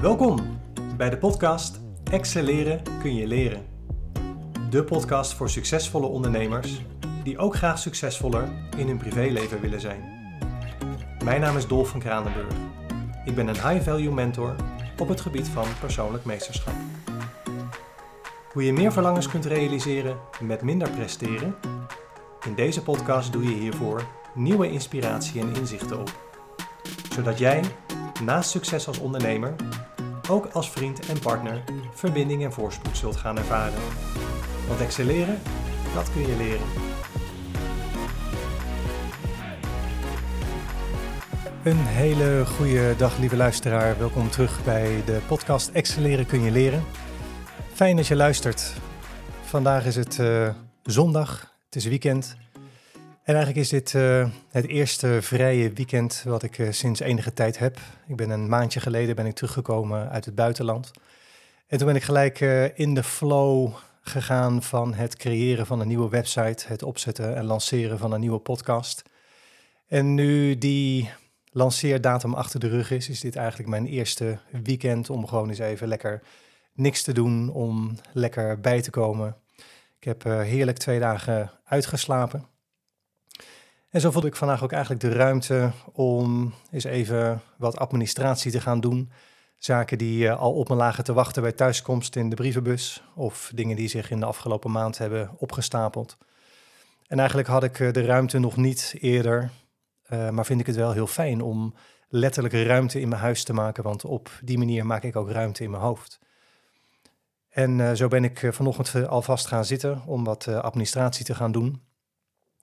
Welkom bij de podcast Excelleren kun je leren. De podcast voor succesvolle ondernemers die ook graag succesvoller in hun privéleven willen zijn. Mijn naam is Dolf van Kranenburg. Ik ben een high-value mentor op het gebied van persoonlijk meesterschap. Hoe je meer verlangens kunt realiseren met minder presteren? In deze podcast doe je hiervoor nieuwe inspiratie en inzichten op. Zodat jij, naast succes als ondernemer, ook als vriend en partner verbinding en voorspoed zult gaan ervaren. Want excelleren, dat kun je leren. Een hele goede dag, lieve luisteraar. Welkom terug bij de podcast Excelleren kun je leren. Fijn dat je luistert. Vandaag is het uh, zondag, het is weekend. En eigenlijk is dit uh, het eerste vrije weekend wat ik uh, sinds enige tijd heb. Ik ben een maandje geleden ben ik teruggekomen uit het buitenland. En toen ben ik gelijk uh, in de flow gegaan van het creëren van een nieuwe website, het opzetten en lanceren van een nieuwe podcast. En nu die lanceerdatum achter de rug is, is dit eigenlijk mijn eerste weekend om gewoon eens even lekker niks te doen, om lekker bij te komen. Ik heb heerlijk twee dagen uitgeslapen. En zo voelde ik vandaag ook eigenlijk de ruimte om eens even wat administratie te gaan doen. Zaken die uh, al op me lagen te wachten bij thuiskomst in de brievenbus. Of dingen die zich in de afgelopen maand hebben opgestapeld. En eigenlijk had ik uh, de ruimte nog niet eerder. Uh, maar vind ik het wel heel fijn om letterlijk ruimte in mijn huis te maken. Want op die manier maak ik ook ruimte in mijn hoofd. En zo ben ik vanochtend alvast gaan zitten om wat administratie te gaan doen.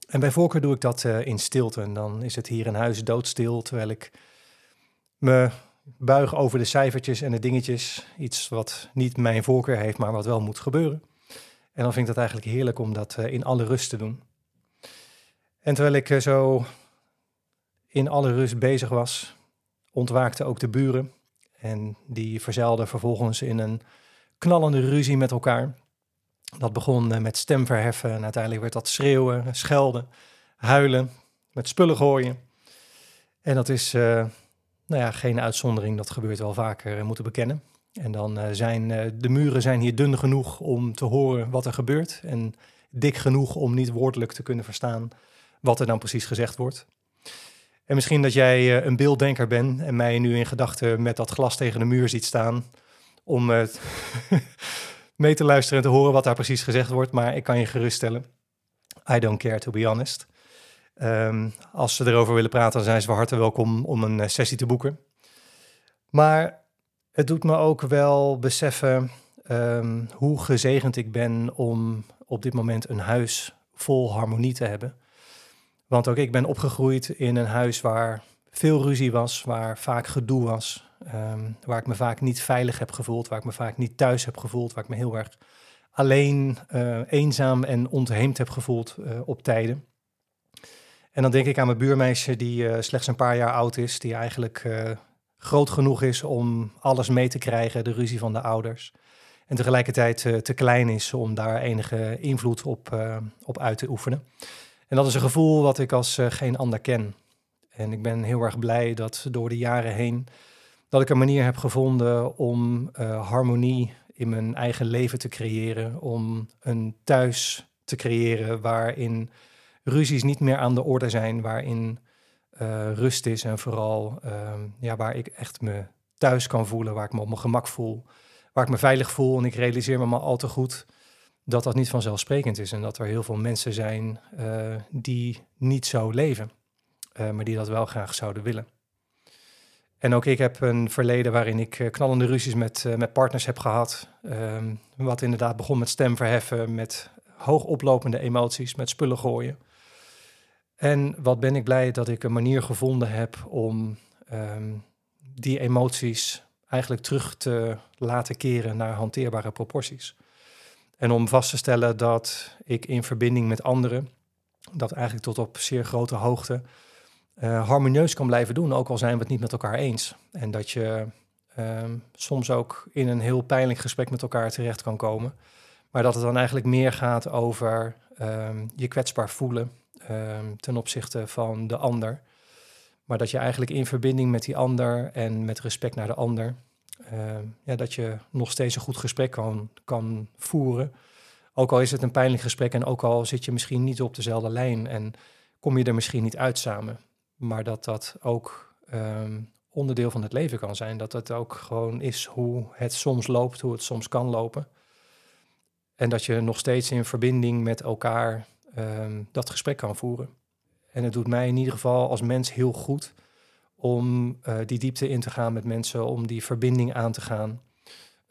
En bij voorkeur doe ik dat uh, in stilte. En dan is het hier in huis doodstil, terwijl ik me buig over de cijfertjes en de dingetjes. Iets wat niet mijn voorkeur heeft, maar wat wel moet gebeuren. En dan vind ik dat eigenlijk heerlijk om dat uh, in alle rust te doen. En terwijl ik uh, zo in alle rust bezig was, ontwaakten ook de buren. En die verzeilden vervolgens in een knallende ruzie met elkaar. Dat begon eh, met stemverheffen en uiteindelijk werd dat schreeuwen, schelden, huilen, met spullen gooien. En dat is uh, nou ja, geen uitzondering, dat gebeurt wel vaker, uh, moeten bekennen. En dan zijn de muren zijn hier dun genoeg om te horen wat er gebeurt en dik genoeg om niet woordelijk te kunnen verstaan wat er dan precies gezegd wordt. En misschien dat jij een beelddenker bent en mij nu in gedachten met dat glas tegen de muur ziet staan om mee te luisteren en te horen wat daar precies gezegd wordt. Maar ik kan je geruststellen, I don't care to be honest. Um, als ze erover willen praten, dan zijn ze van harte welkom om een eh, sessie te boeken. Maar het doet me ook wel beseffen um, hoe gezegend ik ben om op dit moment een huis vol harmonie te hebben. Want ook ik ben opgegroeid in een huis waar veel ruzie was, waar vaak gedoe was, Um, waar ik me vaak niet veilig heb gevoeld, waar ik me vaak niet thuis heb gevoeld, waar ik me heel erg alleen, uh, eenzaam en ontheemd heb gevoeld uh, op tijden. En dan denk ik aan mijn buurmeisje die uh, slechts een paar jaar oud is, die eigenlijk groot genoeg is om alles mee te krijgen, de ruzie van de ouders. En tegelijkertijd te klein is om daar enige invloed op, op uit te oefenen. En dat is een gevoel wat ik als geen ander ken. En ik ben heel erg blij dat door de jaren heen dat ik een manier heb gevonden om uh, harmonie in mijn eigen leven te creëren, om een thuis te creëren waarin ruzies niet meer aan de orde zijn, waarin uh, rust is en vooral uh, ja, waar ik echt me thuis kan voelen, waar ik me op mijn gemak voel, waar ik me veilig voel. En ik realiseer me maar al te goed dat dat niet vanzelfsprekend is en dat er heel veel mensen zijn uh, die niet zo leven, maar die dat wel graag zouden willen. En ook ik heb een verleden waarin ik eh, knallende ruzies met, uh, met partners heb gehad. Um, wat inderdaad begon met stemverheffen, met hoog oplopende emoties, met spullen gooien. En wat ben ik blij dat ik een manier gevonden heb om um, die emoties eigenlijk terug te laten keren naar hanteerbare proporties. En om vast te stellen dat ik in verbinding met anderen, dat eigenlijk tot op zeer grote hoogte, uh, harmonieus kan blijven doen, ook al zijn we het niet met elkaar eens. En dat je um, soms ook in een heel pijnlijk gesprek met elkaar terecht kan komen. Maar dat het dan eigenlijk meer gaat over um, je kwetsbaar voelen um, ten opzichte van de ander. Maar dat je eigenlijk in verbinding met die ander en met respect naar de ander Ehm, ja, dat je nog steeds een goed gesprek kan, kan voeren. Ook al is het een pijnlijk gesprek en ook al zit je misschien niet op dezelfde lijn en kom je er misschien niet uit samen. Maar dat dat ook ehm, onderdeel van het leven kan zijn. Dat het ook gewoon is hoe het soms loopt, hoe het soms kan lopen. En dat je nog steeds in verbinding met elkaar ehm, dat gesprek kan voeren. En het doet mij in ieder geval als mens heel goed om uh, die diepte in te gaan met mensen, om die verbinding aan te gaan.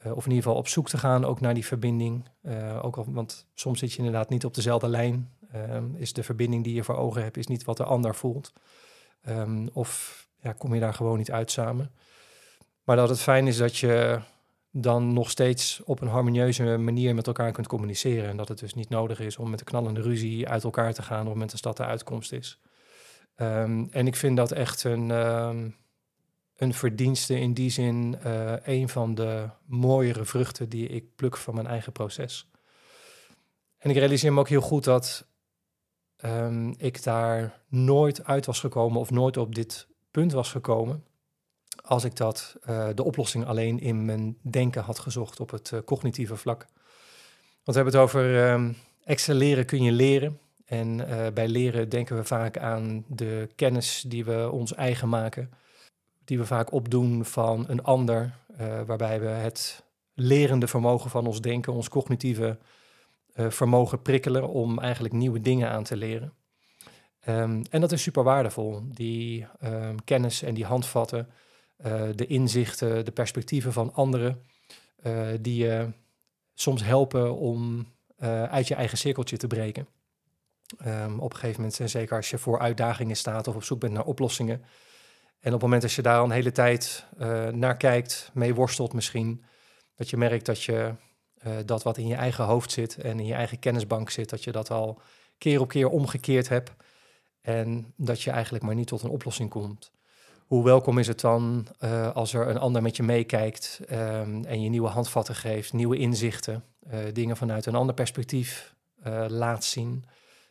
Uh, of in ieder geval op zoek te gaan ook naar die verbinding. Uh, ook al, want soms zit je inderdaad niet op dezelfde lijn. Ehm, is de verbinding die je voor ogen hebt, is niet wat de ander voelt. Um, of ja, kom je daar gewoon niet uit samen. Maar dat het fijn is dat je dan nog steeds op een harmonieuze manier met elkaar kunt communiceren. En dat het dus niet nodig is om met een knallende ruzie uit elkaar te gaan op het moment dat dat de uitkomst is. Um, en ik vind dat echt een, um, een verdienste in die zin uh, een van de mooiere vruchten die ik pluk van mijn eigen proces. En ik realiseer me ook heel goed dat um, ik daar nooit uit was gekomen of nooit op dit punt was gekomen als ik dat, uh, de oplossing alleen in mijn denken had gezocht op het uh, cognitieve vlak. Want we hebben het over um, excelleren kun je leren. En uh, bij leren denken we vaak aan de kennis die we ons eigen maken, die we vaak opdoen van een ander, waarbij we het lerende vermogen van ons denken, ons cognitieve vermogen prikkelen om eigenlijk nieuwe dingen aan te leren. Um, en dat is super waardevol, die um, kennis en die handvatten, uh, de inzichten, de perspectieven van anderen, uh, die je soms helpen om uit je eigen cirkeltje te breken. Um, op een gegeven moment, en zeker als je voor uitdagingen staat of op zoek bent naar oplossingen. En op het moment dat je daar een hele tijd naar kijkt, mee worstelt misschien, dat je merkt dat je dat wat in je eigen hoofd zit en in je eigen kennisbank zit, dat je dat al keer op keer omgekeerd hebt. En dat je eigenlijk maar niet tot een oplossing komt. Hoe welkom is het dan uh, als er een ander met je meekijkt um, en je nieuwe handvatten geeft, nieuwe inzichten, uh, dingen vanuit een ander perspectief laat zien.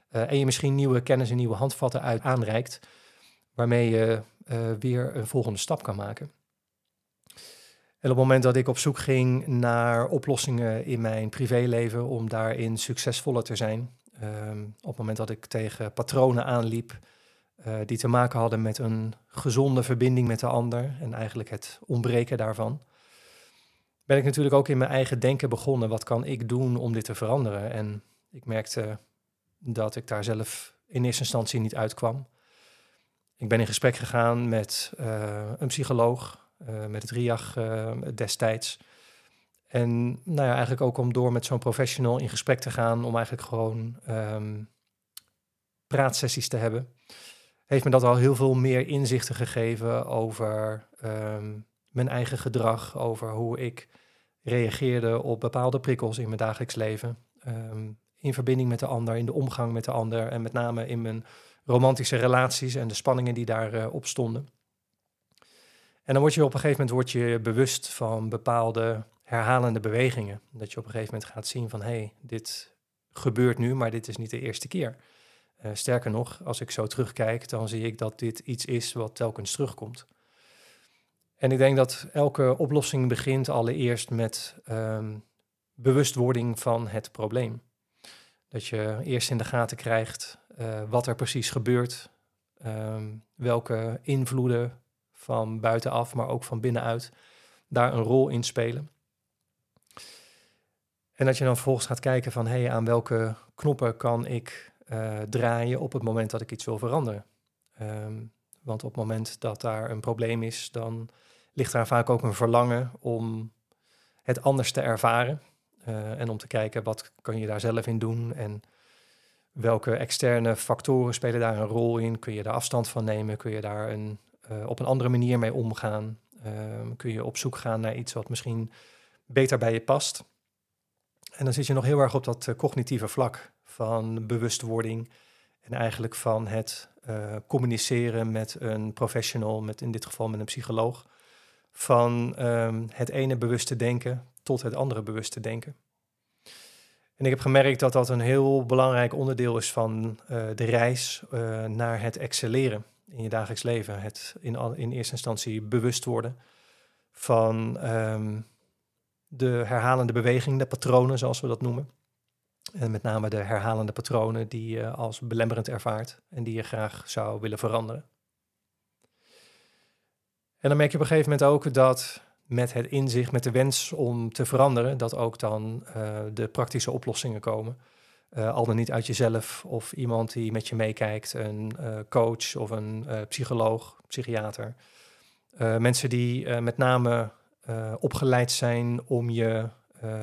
en je misschien nieuwe kennis en nieuwe handvatten uit aanreikt, waarmee je weer een volgende stap kan maken. Op het moment dat ik op zoek ging naar oplossingen in mijn privéleven om daarin succesvoller te zijn, Um, op het moment dat ik tegen patronen aanliep uh, die te maken hadden met een gezonde verbinding met de ander en eigenlijk het ontbreken daarvan, ben ik natuurlijk ook in mijn eigen denken begonnen. Wat kan ik doen om dit te veranderen? En ik merkte dat ik daar zelf in eerste instantie niet uitkwam. Ik ben in gesprek gegaan met uh, een psycholoog, met het RIAG destijds. En nou ja, eigenlijk ook om door met zo'n professional in gesprek te gaan, om eigenlijk gewoon um, praatsessies te hebben, heeft me dat al heel veel meer inzichten gegeven over um, mijn eigen gedrag, over hoe ik reageerde op bepaalde prikkels in mijn dagelijks leven. Um, in verbinding met de ander, in de omgang met de ander en met name in mijn romantische relaties en de spanningen die daarop uh, stonden. En dan word je op een gegeven moment word je bewust van bepaalde herhalende bewegingen. Dat je op een gegeven moment gaat zien van hé, hey, dit gebeurt nu, maar dit is niet de eerste keer. Uh, sterker nog, als ik zo terugkijk, dan zie ik dat dit iets is wat telkens terugkomt. En ik denk dat elke oplossing begint allereerst met um, bewustwording van het probleem. Dat je eerst in de gaten krijgt uh, wat er precies gebeurt, um, welke invloeden van buitenaf, maar ook van binnenuit, daar een rol in spelen. En dat je dan vervolgens gaat kijken van hé, hey, aan welke knoppen kan ik uh, draaien op het moment dat ik iets wil veranderen. Um, want op het moment dat daar een probleem is, dan ligt daar vaak ook een verlangen om het anders te ervaren. Uh, en om te kijken wat kan je daar zelf in doen en welke externe factoren spelen daar een rol in. Kun je daar afstand van nemen? Kun je daar een, uh, op een andere manier mee omgaan? Um, kun je op zoek gaan naar iets wat misschien beter bij je past? En dan zit je nog heel erg op dat uh, cognitieve vlak van bewustwording en eigenlijk van het uh, communiceren met een professional, met in dit geval met een psycholoog, van um, het ene bewuste denken tot het andere bewuste denken. En ik heb gemerkt dat dat een heel belangrijk onderdeel is van de reis naar het excelleren in je dagelijks leven. Het in, in eerste instantie bewust worden van ehm, de herhalende beweging, de patronen zoals we dat noemen. En met name de herhalende patronen die je als belemmerend ervaart en die je graag zou willen veranderen. En dan merk je op een gegeven moment ook dat met het inzicht, met de wens om te veranderen, dat ook dan uh, de praktische oplossingen komen. Uh, al dan niet uit jezelf of iemand die met je meekijkt, een uh, coach of een psycholoog, psychiater. mensen die met name opgeleid zijn om je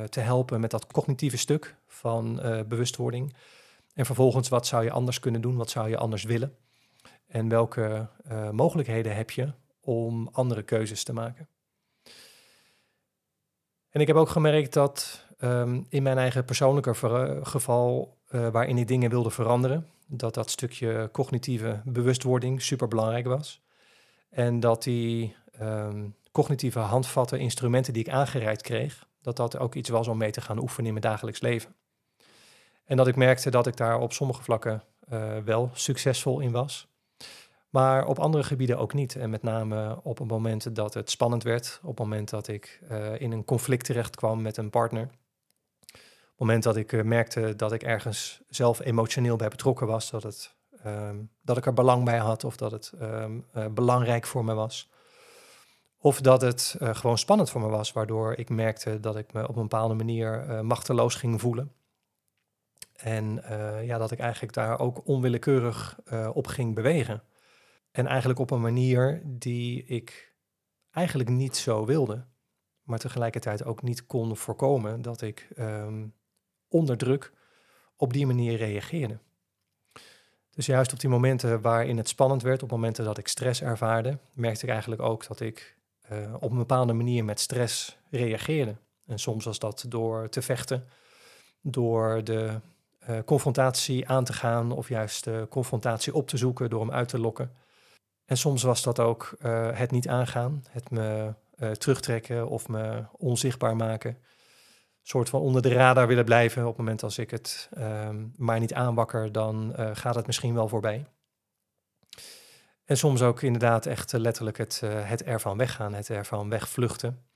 te helpen met dat cognitieve stuk van bewustwording. En vervolgens, wat zou je anders kunnen doen? Wat zou je anders willen? En welke mogelijkheden heb je om andere keuzes te maken? En ik heb ook gemerkt dat um, in mijn eigen persoonlijke geval, uh, waarin ik dingen wilde veranderen, dat dat stukje cognitieve bewustwording super belangrijk was. En dat die um, cognitieve handvatten, instrumenten die ik aangereikt kreeg, dat dat ook iets was om mee te gaan oefenen in mijn dagelijks leven. En dat ik merkte dat ik daar op sommige vlakken uh, wel succesvol in was. Maar op andere gebieden ook niet. En met name op het moment dat het spannend werd, op het moment dat ik uh, in een conflict terecht kwam met een partner. Het moment dat ik uh, merkte dat ik ergens zelf emotioneel bij betrokken was, dat, het, um, dat ik er belang bij had of dat het um, uh, belangrijk voor me was. Of dat het gewoon spannend voor me was, waardoor ik merkte dat ik me op een bepaalde manier machteloos ging voelen. En ja, dat ik eigenlijk daar ook onwillekeurig op ging bewegen. En eigenlijk op een manier die ik eigenlijk niet zo wilde, maar tegelijkertijd ook niet kon voorkomen dat ik um, onder druk op die manier reageerde. Dus juist op die momenten waarin het spannend werd, op momenten dat ik stress ervaarde, merkte ik eigenlijk ook dat ik uh, op een bepaalde manier met stress reageerde. En soms was dat door te vechten, door de uh, confrontatie aan te gaan of juist de confrontatie op te zoeken, door hem uit te lokken. En soms was dat ook uh, het niet aangaan, het me terugtrekken of me onzichtbaar maken. Soort van onder de radar willen blijven. Op het moment als ik het um, maar niet aanwakker, dan uh, gaat het misschien wel voorbij. En soms ook inderdaad echt letterlijk het, het ervan weggaan, het ervan wegvluchten.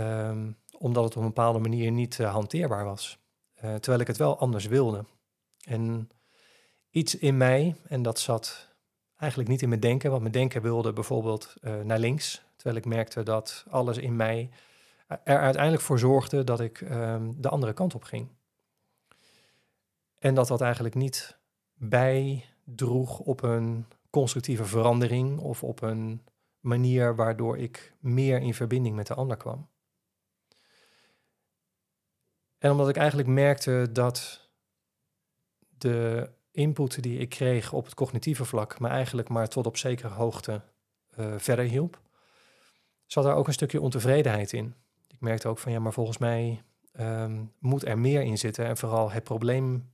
Um, omdat het op een bepaalde manier niet hanteerbaar was. terwijl ik het wel anders wilde. En iets in mij, en dat zat eigenlijk niet in mijn denken, want mijn denken wilde bijvoorbeeld naar links, terwijl ik merkte dat alles in mij er uiteindelijk voor zorgde dat ik um, de andere kant op ging. En dat dat eigenlijk niet bijdroeg op een constructieve verandering of op een manier waardoor ik meer in verbinding met de ander kwam. En omdat ik eigenlijk merkte dat de input die ik kreeg op het cognitieve vlak, maar eigenlijk maar tot op zekere hoogte uh, verder hielp, zat er ook een stukje ontevredenheid in. Merkte ook van ja, maar volgens mij um, moet er meer in zitten en vooral het probleem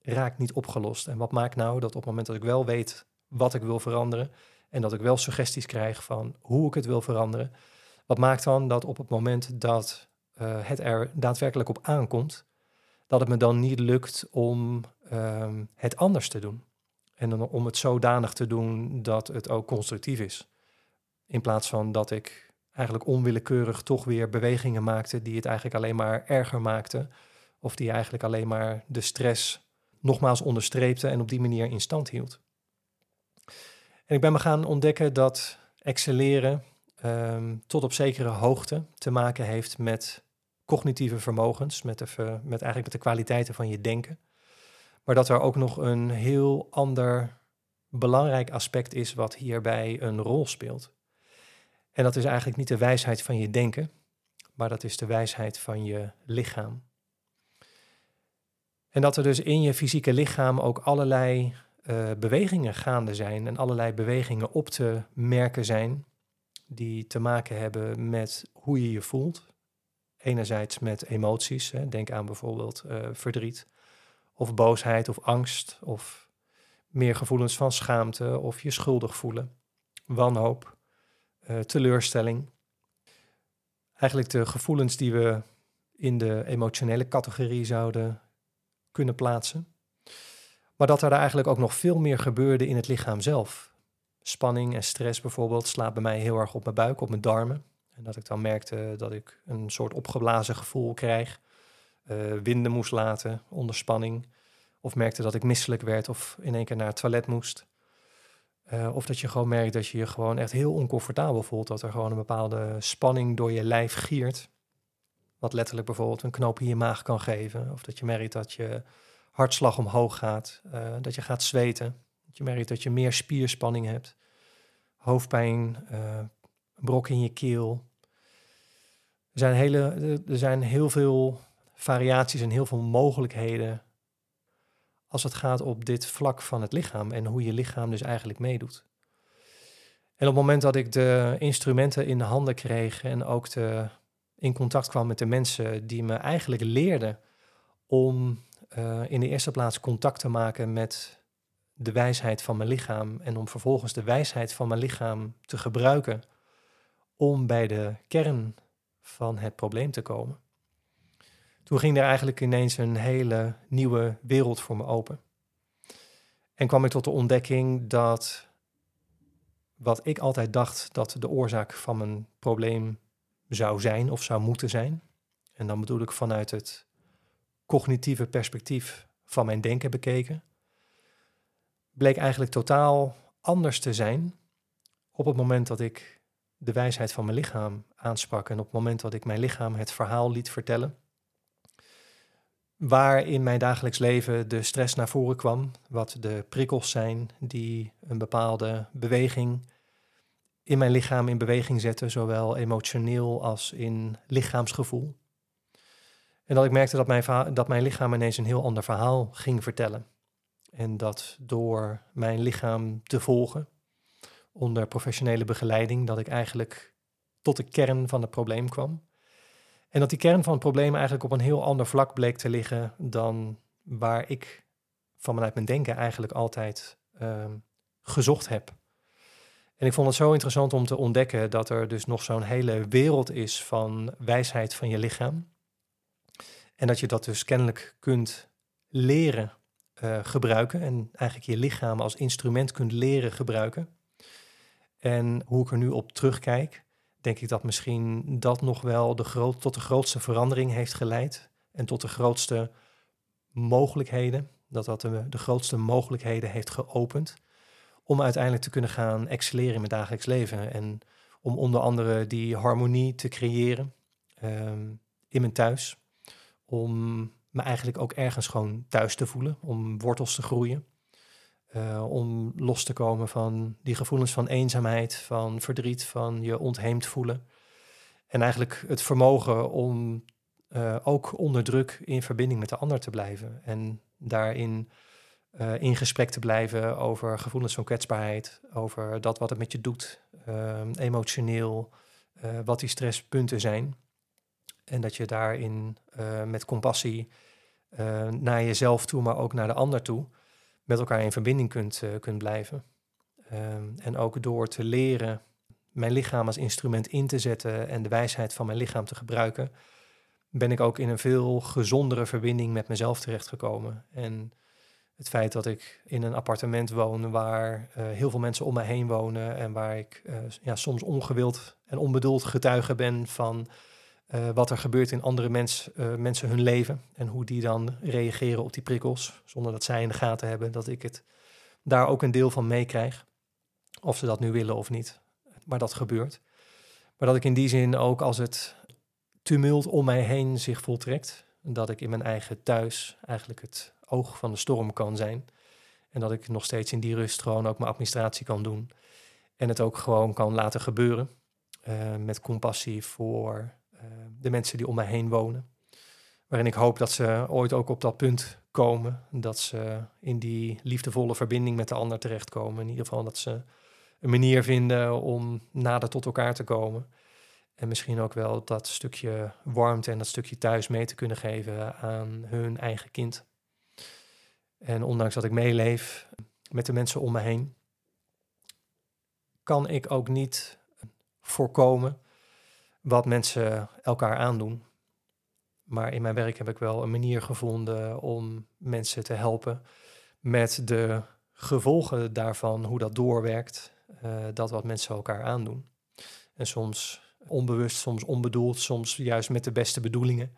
raakt niet opgelost. En wat maakt nou dat op het moment dat ik wel weet wat ik wil veranderen en dat ik wel suggesties krijg van hoe ik het wil veranderen, wat maakt dan dat op het moment dat uh, het er daadwerkelijk op aankomt, dat het me dan niet lukt om um, het anders te doen. En dan om het zodanig te doen dat het ook constructief is. In plaats van dat ik eigenlijk onwillekeurig toch weer bewegingen maakte die het eigenlijk alleen maar erger maakten. Of die eigenlijk alleen maar de stress nogmaals onderstreepte en op die manier in stand hield. En ik ben me gaan ontdekken dat excelleren um, tot op zekere hoogte te maken heeft met cognitieve vermogens, met, de, met eigenlijk met de kwaliteiten van je denken. Maar dat er ook nog een heel ander belangrijk aspect is wat hierbij een rol speelt. En dat is eigenlijk niet de wijsheid van je denken, maar dat is de wijsheid van je lichaam. En dat er dus in je fysieke lichaam ook allerlei uh, bewegingen gaande zijn en allerlei bewegingen op te merken zijn die te maken hebben met hoe je je voelt, enerzijds met emoties. Hè, denk aan bijvoorbeeld uh, verdriet of boosheid of angst of meer gevoelens van schaamte of je schuldig voelen, wanhoop, uh, teleurstelling. Eigenlijk de gevoelens die we in de emotionele categorie zouden kunnen plaatsen. Maar dat er eigenlijk ook nog veel meer gebeurde in het lichaam zelf. Spanning en stress bijvoorbeeld slaat bij mij heel erg op mijn buik, op mijn darmen. En dat ik dan merkte dat ik een soort opgeblazen gevoel krijg. Uh, winden moest laten onder spanning. Of merkte dat ik misselijk werd of in één keer naar het toilet moest. Uh, of dat je gewoon merkt dat je je gewoon echt heel oncomfortabel voelt. Dat er gewoon een bepaalde spanning door je lijf giert. Wat letterlijk bijvoorbeeld een knoop in je maag kan geven. Of dat je merkt dat je hartslag omhoog gaat. Uh, dat je gaat zweten. Dat je merkt dat je meer spierspanning hebt. Hoofdpijn, uh, brok in je keel. Er zijn, hele, er zijn heel veel variaties en heel veel mogelijkheden als het gaat op dit vlak van het lichaam en hoe je lichaam dus eigenlijk meedoet. En op het moment dat ik de instrumenten in de handen kreeg en ook de, in contact kwam met de mensen die me eigenlijk leerden om uh, in de eerste plaats contact te maken met de wijsheid van mijn lichaam en om vervolgens de wijsheid van mijn lichaam te gebruiken om bij de kern van het probleem te komen. Toen ging er eigenlijk ineens een hele nieuwe wereld voor me open. En kwam ik tot de ontdekking dat wat ik altijd dacht dat de oorzaak van mijn probleem zou zijn of zou moeten zijn. En dan bedoel ik vanuit het cognitieve perspectief van mijn denken bekeken. Bleek eigenlijk totaal anders te zijn op het moment dat ik de wijsheid van mijn lichaam aansprak en op het moment dat ik mijn lichaam het verhaal liet vertellen waar in mijn dagelijks leven de stress naar voren kwam, wat de prikkels zijn die een bepaalde beweging in mijn lichaam in beweging zetten, zowel emotioneel als in lichaamsgevoel. En dat ik merkte dat mijn, dat mijn lichaam ineens een heel ander verhaal ging vertellen. En dat door mijn lichaam te volgen, onder professionele begeleiding, dat ik eigenlijk tot de kern van het probleem kwam. En dat die kern van het probleem eigenlijk op een heel ander vlak bleek te liggen dan waar ik vanuit mijn denken eigenlijk altijd ehm, gezocht heb. En ik vond het zo interessant om te ontdekken dat er dus nog zo'n hele wereld is van wijsheid van je lichaam. En dat je dat dus kennelijk kunt leren uh, gebruiken en eigenlijk je lichaam als instrument kunt leren gebruiken. En hoe ik er nu op terugkijk, denk ik dat misschien dat nog wel de groot, tot de grootste verandering heeft geleid. En tot de grootste mogelijkheden, dat dat de, de grootste mogelijkheden heeft geopend. Om uiteindelijk te kunnen gaan excelleren in mijn dagelijks leven. En om onder andere die harmonie te creëren ehm, in mijn thuis. Om me eigenlijk ook ergens gewoon thuis te voelen. Om wortels te groeien. Uh, om los te komen van die gevoelens van eenzaamheid, van verdriet, van je ontheemd voelen. En eigenlijk het vermogen om uh, ook onder druk in verbinding met de ander te blijven. En daarin uh, in gesprek te blijven over gevoelens van kwetsbaarheid, over dat wat het met je doet, emotioneel, wat die stresspunten zijn. En dat je daarin met compassie naar jezelf toe, maar ook naar de ander toe, met elkaar in verbinding kunt, uh, kunt blijven. Um, en ook door te leren mijn lichaam als instrument in te zetten en de wijsheid van mijn lichaam te gebruiken, ben ik ook in een veel gezondere verbinding met mezelf terechtgekomen. En het feit dat ik in een appartement woon waar uh, heel veel mensen om mij heen wonen en waar ik uh, ja, soms ongewild en onbedoeld getuige ben van uh, wat er gebeurt in andere mens, uh, mensen hun leven en hoe die dan reageren op die prikkels, zonder dat zij in de gaten hebben dat ik het daar ook een deel van meekrijg. Of ze dat nu willen of niet, maar dat gebeurt. Maar dat ik in die zin ook als het tumult om mij heen zich voltrekt, dat ik in mijn eigen thuis eigenlijk het oog van de storm kan zijn. En dat ik nog steeds in die rust gewoon ook mijn administratie kan doen. En het ook gewoon kan laten gebeuren. Uh, met compassie voor eh, de mensen die om mij heen wonen. Waarin ik hoop dat ze ooit ook op dat punt komen. Dat ze in die liefdevolle verbinding met de ander terechtkomen. In ieder geval dat ze een manier vinden om nader tot elkaar te komen. En misschien ook wel dat stukje warmte en dat stukje thuis mee te kunnen geven aan hun eigen kind. En ondanks dat ik meeleef met de mensen om me heen, kan ik ook niet voorkomen wat mensen elkaar aandoen. Maar in mijn werk heb ik wel een manier gevonden om mensen te helpen met de gevolgen daarvan, hoe dat doorwerkt, uh, dat wat mensen elkaar aandoen. En soms onbewust, soms onbedoeld, soms juist met de beste bedoelingen,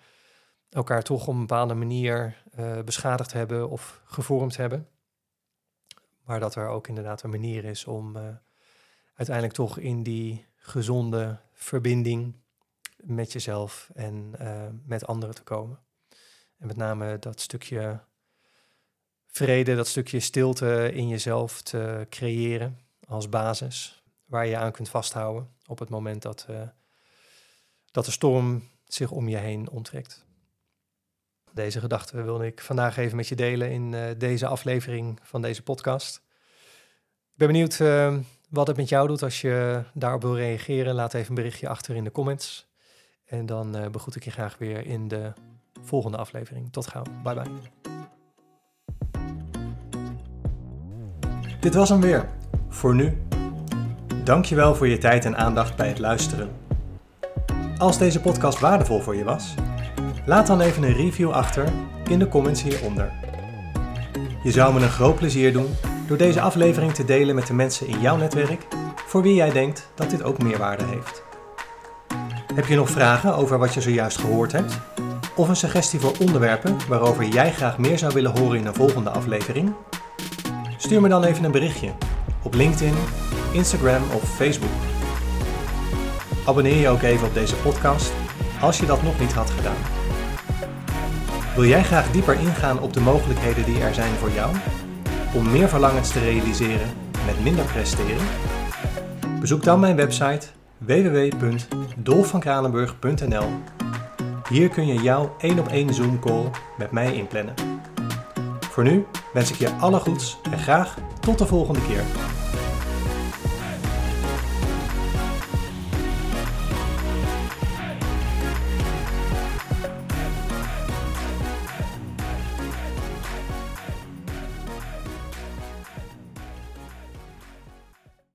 elkaar toch op een bepaalde manier uh, beschadigd hebben of gevormd hebben. Maar dat er ook inderdaad een manier is om uh, uiteindelijk toch in die gezonde verbinding met jezelf en uh, met anderen te komen. En met name dat stukje vrede, dat stukje stilte in jezelf te creëren als basis, waar je aan kunt vasthouden op het moment dat, uh, dat de storm zich om je heen onttrekt. Deze gedachten wilde ik vandaag even met je delen in uh, deze aflevering van deze podcast. Ik ben benieuwd wat het met jou doet als je daarop wil reageren. Laat even een berichtje achter in de comments. En dan uh, begroet ik je graag weer in de volgende aflevering. Tot gauw. Bye bye. Dit was hem weer. Voor nu. Dankjewel voor je tijd en aandacht bij het luisteren. Als deze podcast waardevol voor je was, laat dan even een review achter in de comments hieronder. Je zou me een groot plezier doen door deze aflevering te delen met de mensen in jouw netwerk voor wie jij denkt dat dit ook meerwaarde heeft. Heb je nog vragen over wat je zojuist gehoord hebt? Of een suggestie voor onderwerpen waarover jij graag meer zou willen horen in een volgende aflevering? Stuur me dan even een berichtje op LinkedIn, Instagram of Facebook. Abonneer je ook even op deze podcast als je dat nog niet had gedaan. Wil jij graag dieper ingaan op de mogelijkheden die er zijn voor jou om meer verlangens te realiseren met minder presteren? Bezoek dan mijn website www.dolfvankranenburg.nl. Hier kun je jouw 1 op 1 Zoom call met mij inplannen. Voor nu wens ik je alle goeds en graag tot de volgende keer.